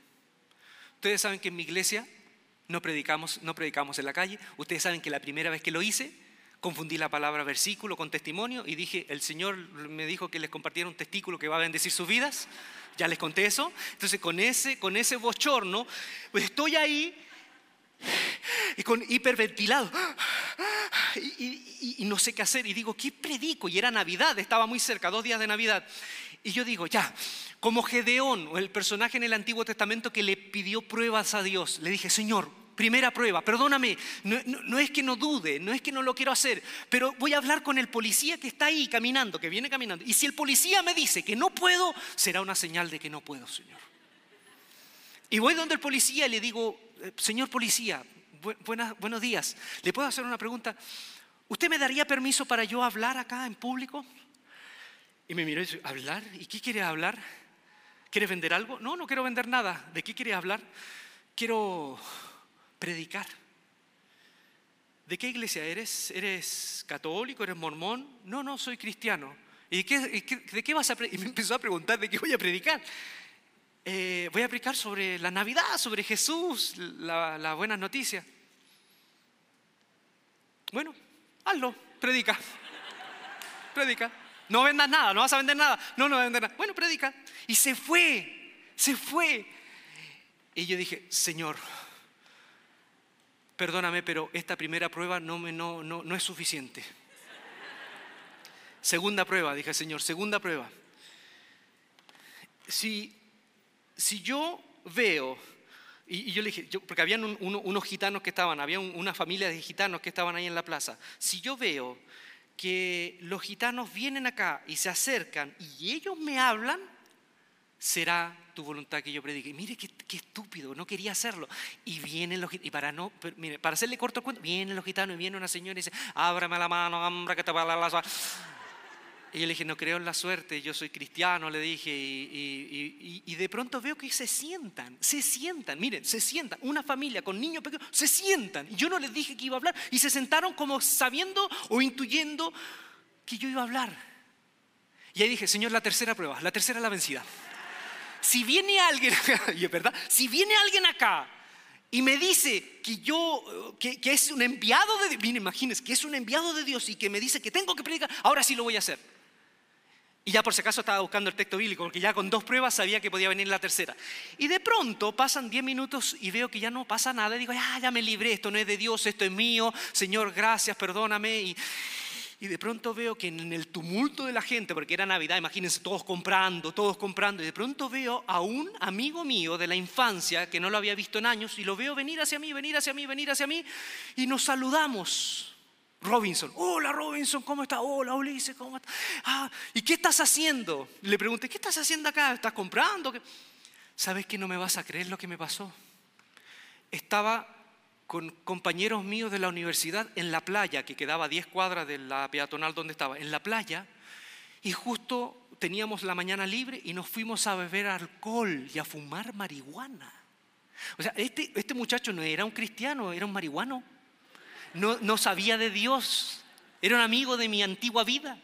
Ustedes saben que en mi iglesia no predicamos, no predicamos en la calle. Ustedes saben que la primera vez que lo hice, confundí la palabra versículo con testimonio y dije, el Señor me dijo que les compartiera un testículo que va a bendecir sus vidas. Ya les conté eso. Entonces con ese, con ese bochorno, pues estoy ahí y con hiperventilado. Y, y, no sé qué hacer. Y digo, ¿qué predico? Y era Navidad, estaba muy cerca, dos días de Navidad. Y yo digo, ya, como Gedeón, el personaje en el Antiguo Testamento que le pidió pruebas a Dios, le dije, Señor, primera prueba, perdóname, no, es que no dude, no es que no lo quiero hacer, pero voy a hablar con el policía que está ahí caminando, que viene caminando. Y si el policía me dice que no puedo, será una señal de que no puedo, Señor. Y voy donde el policía y le digo, eh, señor policía, buenos días, ¿le puedo hacer una pregunta? ¿Usted me daría permiso para yo hablar acá en público? Y me miró y dice, ¿hablar? ¿Y qué quiere hablar? ¿Quieres vender algo? No, no quiero vender nada. ¿De qué quieres hablar? Quiero predicar. ¿De qué iglesia eres? ¿Eres católico? ¿Eres mormón? No, no, soy cristiano. ¿Y de qué, de qué vas a predicar? Y me empezó a preguntar de qué voy a predicar. Eh, voy a predicar sobre la Navidad, sobre Jesús, la, la buena noticia. Bueno, hazlo, predica. Predica. No vendas nada, no vas a vender nada. No, no vas a vender nada. Bueno, predica. Y se fue, se fue. Y yo dije, Señor, perdóname, pero esta primera prueba no, es suficiente. Segunda prueba, dije, Señor, segunda prueba. Si, si yo veo, y, yo le dije, porque habían unos gitanos que estaban, había una familia de gitanos que estaban ahí en la plaza, si yo veo que los gitanos vienen acá y se acercan y ellos me hablan, será tu voluntad que yo predique. mire qué, estúpido, no quería hacerlo. Y vienen los y para no, mire, para hacerle corto el cuento, vienen los gitanos y viene una señora y dice, ábrame la mano, hombre, que te va a la... Y yo le dije, no creo en la suerte, yo soy cristiano, le dije, y, y, de pronto veo que se sientan, se sientan, miren, se sientan, una familia con niños pequeños, se sientan. Y yo no les dije que iba a hablar, y se sentaron como sabiendo o intuyendo que yo iba a hablar. Y ahí dije, Señor, la tercera prueba, la tercera la vencida si viene alguien, verdad, si viene alguien acá y me dice que yo, que, es un enviado de Dios, imagínense, que es un enviado de Dios y que me dice que tengo que predicar, ahora sí lo voy a hacer. Y ya por si acaso estaba buscando el texto bíblico, porque ya con dos pruebas sabía que podía venir la tercera. Y de pronto pasan diez minutos y veo que ya no pasa nada. Y digo, ya, ya me libré, esto no es de Dios, esto es mío. Señor, gracias, perdóname. Y, y de pronto veo que en el tumulto de la gente, porque era Navidad, imagínense, todos comprando, todos comprando, y de pronto veo a un amigo mío de la infancia, que no lo había visto en años, y lo veo venir hacia mí, venir hacia mí, venir hacia mí, y nos saludamos. Robinson, hola Robinson, ¿cómo estás? Hola Ulises, ¿cómo estás? Ah, ¿y qué estás haciendo? Le pregunté, ¿qué estás haciendo acá? ¿Estás comprando? ¿Sabes que no me vas a creer lo que me pasó? Estaba con compañeros míos de la universidad en la playa, que quedaba a 10 cuadras de la peatonal donde estaba, en la playa, y justo teníamos la mañana libre y nos fuimos a beber alcohol y a fumar marihuana. O sea, este, este muchacho no era un cristiano, era un marihuano. No, no sabía de Dios, era un amigo de mi antigua vida.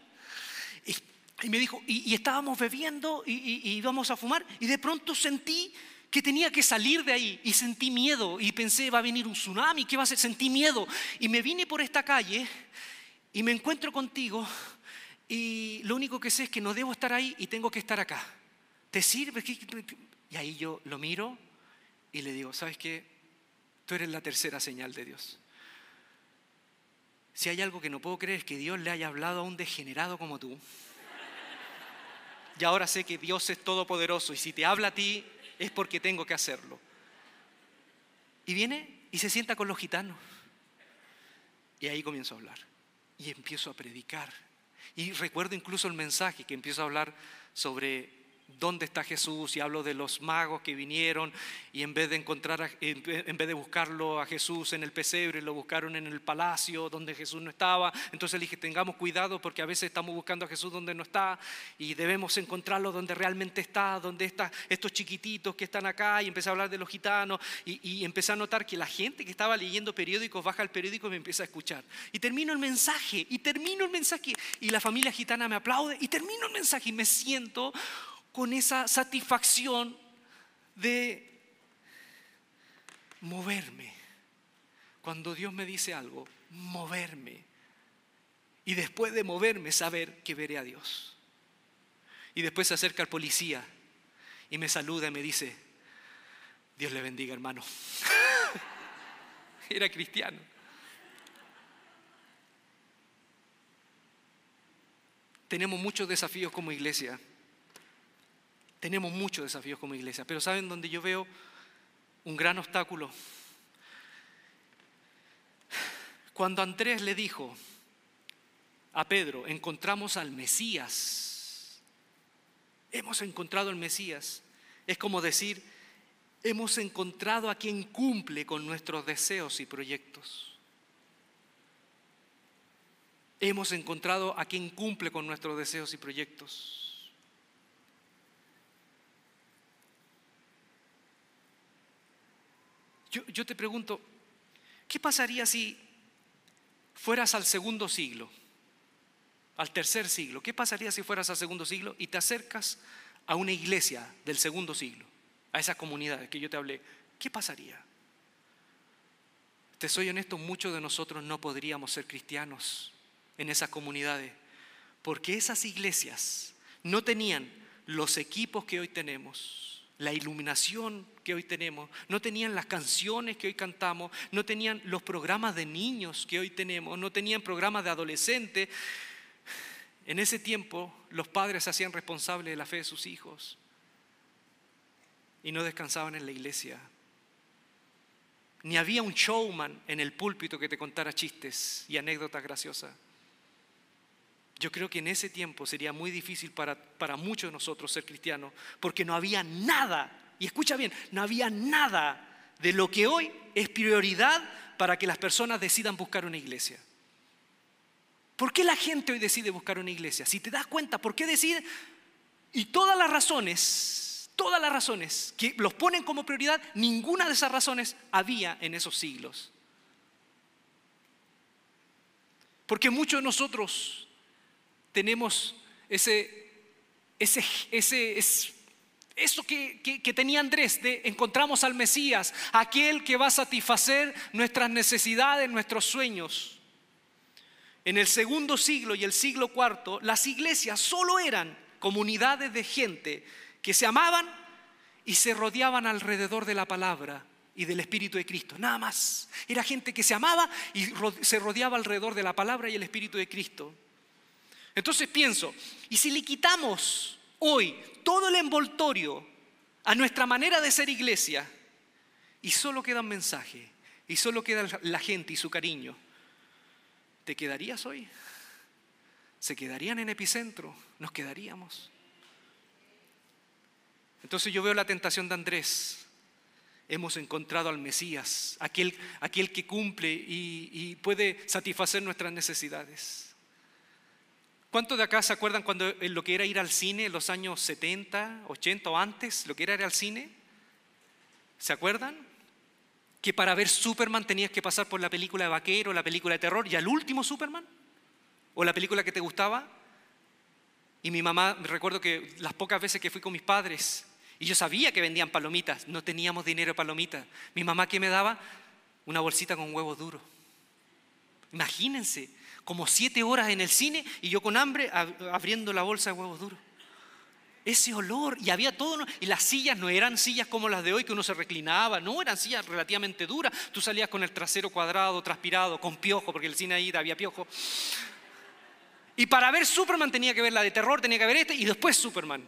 Y, me dijo, y, estábamos bebiendo y, y íbamos a fumar, y de pronto sentí que tenía que salir de ahí y sentí miedo y pensé, va a venir un tsunami, ¿qué va a hacer? Sentí miedo y me vine por esta calle y me encuentro contigo y lo único que sé es que no debo estar ahí y tengo que estar acá. ¿Te sirve? Y ahí yo lo miro y le digo, ¿sabes qué? Tú eres la tercera señal de Dios. Si hay algo que no puedo creer es que Dios le haya hablado a un degenerado como tú. Y ahora sé que Dios es todopoderoso y si te habla a ti, es porque tengo que hacerlo. Y viene y se sienta con los gitanos. Y ahí comienzo a hablar. Y empiezo a predicar. Y recuerdo incluso el mensaje que empiezo a hablar sobre dónde está Jesús y hablo de los magos que vinieron y en vez de encontrar en vez de buscarlo a Jesús en el pesebre lo buscaron en el palacio donde Jesús no estaba. Entonces le dije tengamos cuidado porque a veces estamos buscando a Jesús donde no está y debemos encontrarlo donde realmente está donde están estos chiquititos que están acá. Y empecé a hablar de los gitanos y, y empecé a notar que la gente que estaba leyendo periódicos baja el periódico y me empieza a escuchar. Y termino el mensaje y termino el mensaje y la familia gitana me aplaude y termino el mensaje y me siento con esa satisfacción de moverme. Cuando Dios me dice algo, moverme. Y después de moverme, saber que veré a Dios. Y después se acerca el policía y me saluda y me dice, Dios le bendiga hermano. Era cristiano. Tenemos muchos desafíos como iglesia. Tenemos muchos desafíos como iglesia, pero ¿saben dónde yo veo un gran obstáculo? Cuando Andrés le dijo a Pedro, encontramos al Mesías, hemos encontrado al Mesías, es como decir, hemos encontrado a quien cumple con nuestros deseos y proyectos. Hemos encontrado a quien cumple con nuestros deseos y proyectos. Yo, te pregunto, ¿qué pasaría si fueras al segundo siglo, al tercer siglo? ¿Qué pasaría si fueras al segundo siglo y te acercas a una iglesia del segundo siglo? a esa comunidad que yo te hablé, ¿qué pasaría? Te soy honesto, muchos de nosotros no podríamos ser cristianos en esas comunidades, porque esas iglesias no tenían los equipos que hoy tenemos, la iluminación que hoy tenemos, no tenían las canciones que hoy cantamos, no tenían los programas de niños que hoy tenemos, no tenían programas de adolescentes. En ese tiempo los padres se hacían responsables de la fe de sus hijos y no descansaban en la iglesia. Ni había un showman en el púlpito que te contara chistes y anécdotas graciosas. Yo creo que en ese tiempo sería muy difícil para, para muchos de nosotros ser cristianos, porque no había nada, y escucha bien, no había nada de lo que hoy es prioridad para que las personas decidan buscar una iglesia. ¿Por qué la gente hoy decide buscar una iglesia? Si te das cuenta, ¿por qué decide? Y todas las razones todas las razones que los ponen como prioridad, ninguna de esas razones había en esos siglos. Porque muchos de nosotros tenemos ese, ese, ese, eso que, que, tenía Andrés, de encontramos al Mesías, aquel que va a satisfacer nuestras necesidades, nuestros sueños. En el segundo siglo y el siglo cuarto, las iglesias solo eran comunidades de gente que se amaban y se rodeaban alrededor de la palabra y del Espíritu de Cristo. Nada más. Era gente que se amaba y se rodeaba alrededor de la palabra y el Espíritu de Cristo. Entonces pienso, ¿y si le quitamos hoy todo el envoltorio a nuestra manera de ser iglesia y solo queda un mensaje y solo queda la gente y su cariño? ¿Te quedarías hoy? ¿Se quedarían en epicentro? ¿Nos quedaríamos? Entonces yo veo la tentación de Andrés. Hemos encontrado al Mesías, aquel, que cumple y, puede satisfacer nuestras necesidades. ¿Cuántos de acá se acuerdan cuando lo que era ir al cine en los años 70, 80 o antes, lo que era ir al cine? ¿Se acuerdan? Que para ver Superman tenías que pasar por la película de vaquero, la película de terror y al último Superman, o la película que te gustaba. Y mi mamá, recuerdo que las pocas veces que fui con mis padres, y yo sabía que vendían palomitas, no teníamos dinero de palomitas. Mi mamá que me daba una bolsita con huevos duros. Imagínense, como siete horas en el cine y yo con hambre abriendo la bolsa de huevos duros. Ese olor, y había todo, y las sillas no eran sillas como las de hoy que uno se reclinaba, no, eran sillas relativamente duras. Tú salías con el trasero cuadrado, transpirado, con piojo, porque el cine ahí había piojo. Y para ver Superman tenía que ver la de terror, tenía que ver este, y después Superman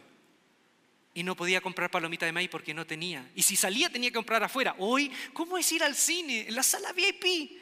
y no podía comprar palomita de maíz porque no tenía. Y si salía tenía que comprar afuera. Hoy, ¿cómo es ir al cine? En la sala VIP.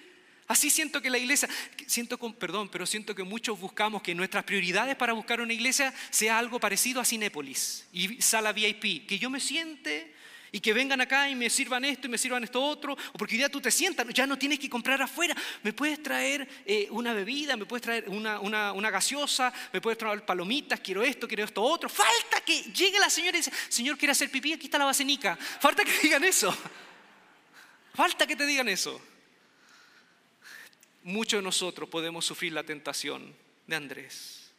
Así siento que la iglesia, siento con, perdón, pero siento que muchos buscamos que nuestras prioridades para buscar una iglesia sea algo parecido a Cinépolis y sala VIP, que yo me siente y que vengan acá y me sirvan esto y me sirvan esto otro, o porque ya tú te sientas, ya no tienes que comprar afuera, me puedes traer eh, una bebida, me puedes traer una, una, gaseosa, me puedes traer palomitas, quiero esto, quiero esto otro. Falta que llegue la señora y dice, Señor, quiere hacer pipí, aquí está la basenica. Falta que digan eso. Falta que te digan eso. Muchos de nosotros podemos sufrir la tentación de Andrés.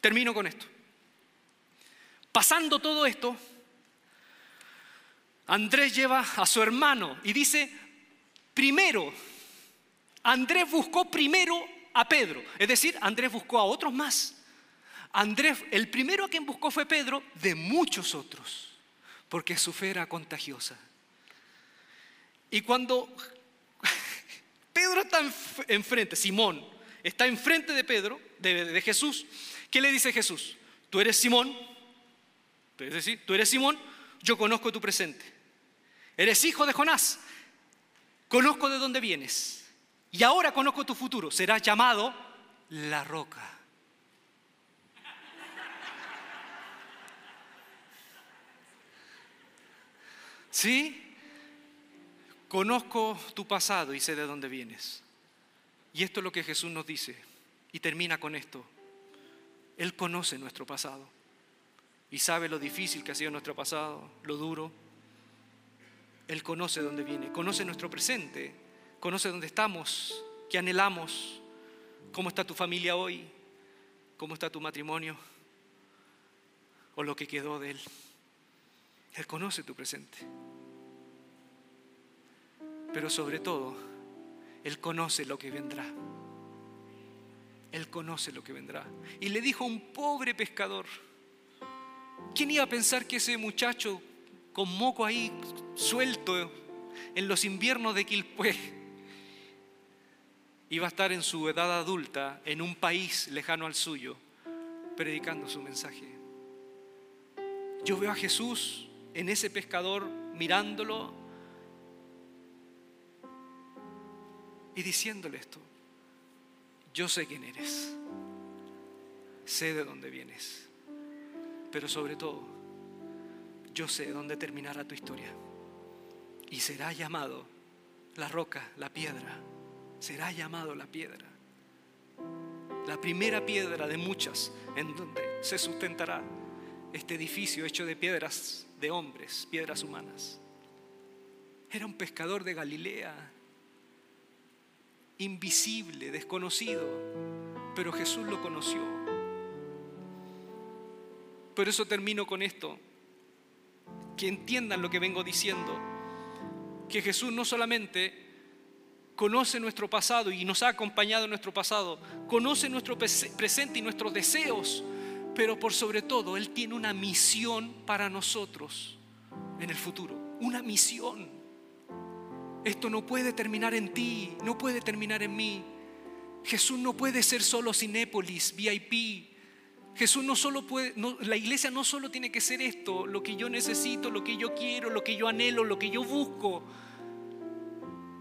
Termino con esto. Pasando todo esto, Andrés lleva a su hermano y dice, primero, Andrés buscó primero a Pedro, es decir, Andrés buscó a otros más. Andrés, el primero a quien buscó fue Pedro, de muchos otros, porque su fe era contagiosa. Y cuando Pedro está enfrente, Simón está enfrente de Pedro, de, Jesús, ¿qué le dice Jesús? Tú eres Simón, es decir, tú eres Simón, yo conozco tu presente. Eres hijo de Jonás. Conozco de dónde vienes. Y ahora conozco tu futuro. Serás llamado la roca. ¿Sí? Conozco tu pasado y sé de dónde vienes. Y esto es lo que Jesús nos dice. Y termina con esto. Él conoce nuestro pasado y sabe lo difícil que ha sido nuestro pasado, lo duro. Él conoce dónde viene, conoce nuestro presente, conoce dónde estamos, qué anhelamos, cómo está tu familia hoy, cómo está tu matrimonio o lo que quedó de Él. Él conoce tu presente. Pero sobre todo, Él conoce lo que vendrá. Él conoce lo que vendrá. Y le dijo a un pobre pescador, ¿quién iba a pensar que ese muchacho con moco ahí suelto en los inviernos de Quilpué iba a estar en su edad adulta en un país lejano al suyo, predicando su mensaje? Yo veo a Jesús en ese pescador mirándolo y diciéndole esto. Yo sé quién eres, sé de dónde vienes, pero sobre todo, yo sé dónde terminará tu historia. Y será llamado la roca, la piedra, será llamado la piedra. La primera piedra de muchas en donde se sustentará este edificio hecho de piedras de hombres, piedras humanas. Era un pescador de Galilea, invisible, desconocido, pero Jesús lo conoció. Por eso termino con esto, que entiendan lo que vengo diciendo, que Jesús no solamente conoce nuestro pasado y nos ha acompañado en nuestro pasado, conoce nuestro presente y nuestros deseos, pero por sobre todo Él tiene una misión para nosotros en el futuro, una misión. Esto no puede terminar en ti, no puede terminar en mí. Jesús no puede ser solo Cinépolis, VIP. Jesús no solo puede, la iglesia no solo tiene que ser esto, lo que yo necesito, lo que yo quiero, lo que yo anhelo, lo que yo busco.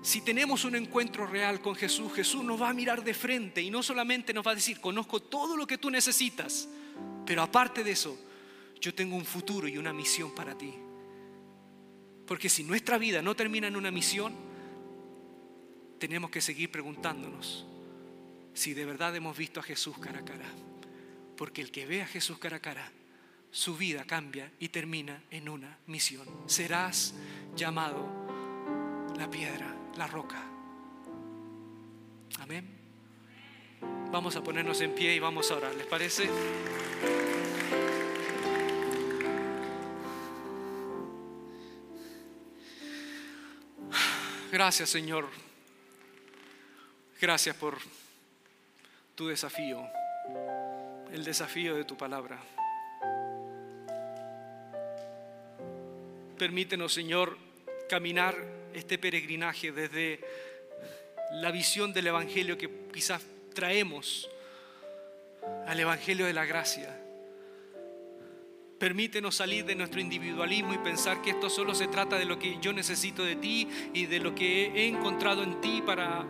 Si tenemos un encuentro real con Jesús, Jesús nos va a mirar de frente y no solamente nos va a decir, conozco todo lo que tú necesitas, pero aparte de eso, yo tengo un futuro y una misión para ti. Porque si nuestra vida no termina en una misión, tenemos que seguir preguntándonos si de verdad hemos visto a Jesús cara a cara. Porque el que ve a Jesús cara a cara, su vida cambia y termina en una misión. Serás llamado la piedra, la roca. Amén. Vamos a ponernos en pie y vamos a orar. ¿Les parece? Gracias Señor. Gracias por tu desafío, el desafío de tu palabra. Permítenos Señor caminar este peregrinaje desde la visión del Evangelio que quizás traemos al Evangelio de la gracia Permítenos salir de nuestro individualismo y pensar que esto solo se trata de lo que yo necesito de ti y de lo que he encontrado en ti para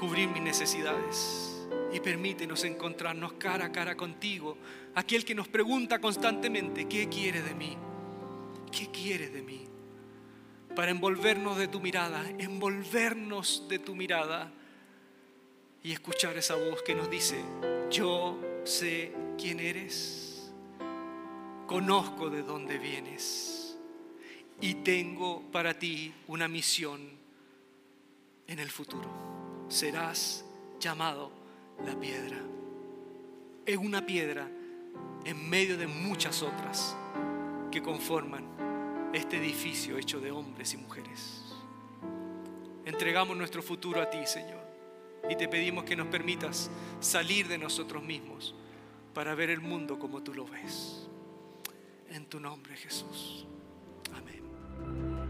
cubrir mis necesidades. Y permítenos encontrarnos cara a cara contigo, aquel que nos pregunta constantemente, ¿qué quiere de mí? ¿Qué quiere de mí? Para envolvernos de tu mirada, envolvernos de tu mirada y escuchar esa voz que nos dice, yo sé quién eres conozco de dónde vienes y tengo para ti una misión en el futuro. Serás llamado la piedra. Es una piedra en medio de muchas otras que conforman este edificio hecho de hombres y mujeres. Entregamos nuestro futuro a ti, Señor, y te pedimos que nos permitas salir de nosotros mismos para ver el mundo como tú lo ves en tu nombre, Jesús. Amén.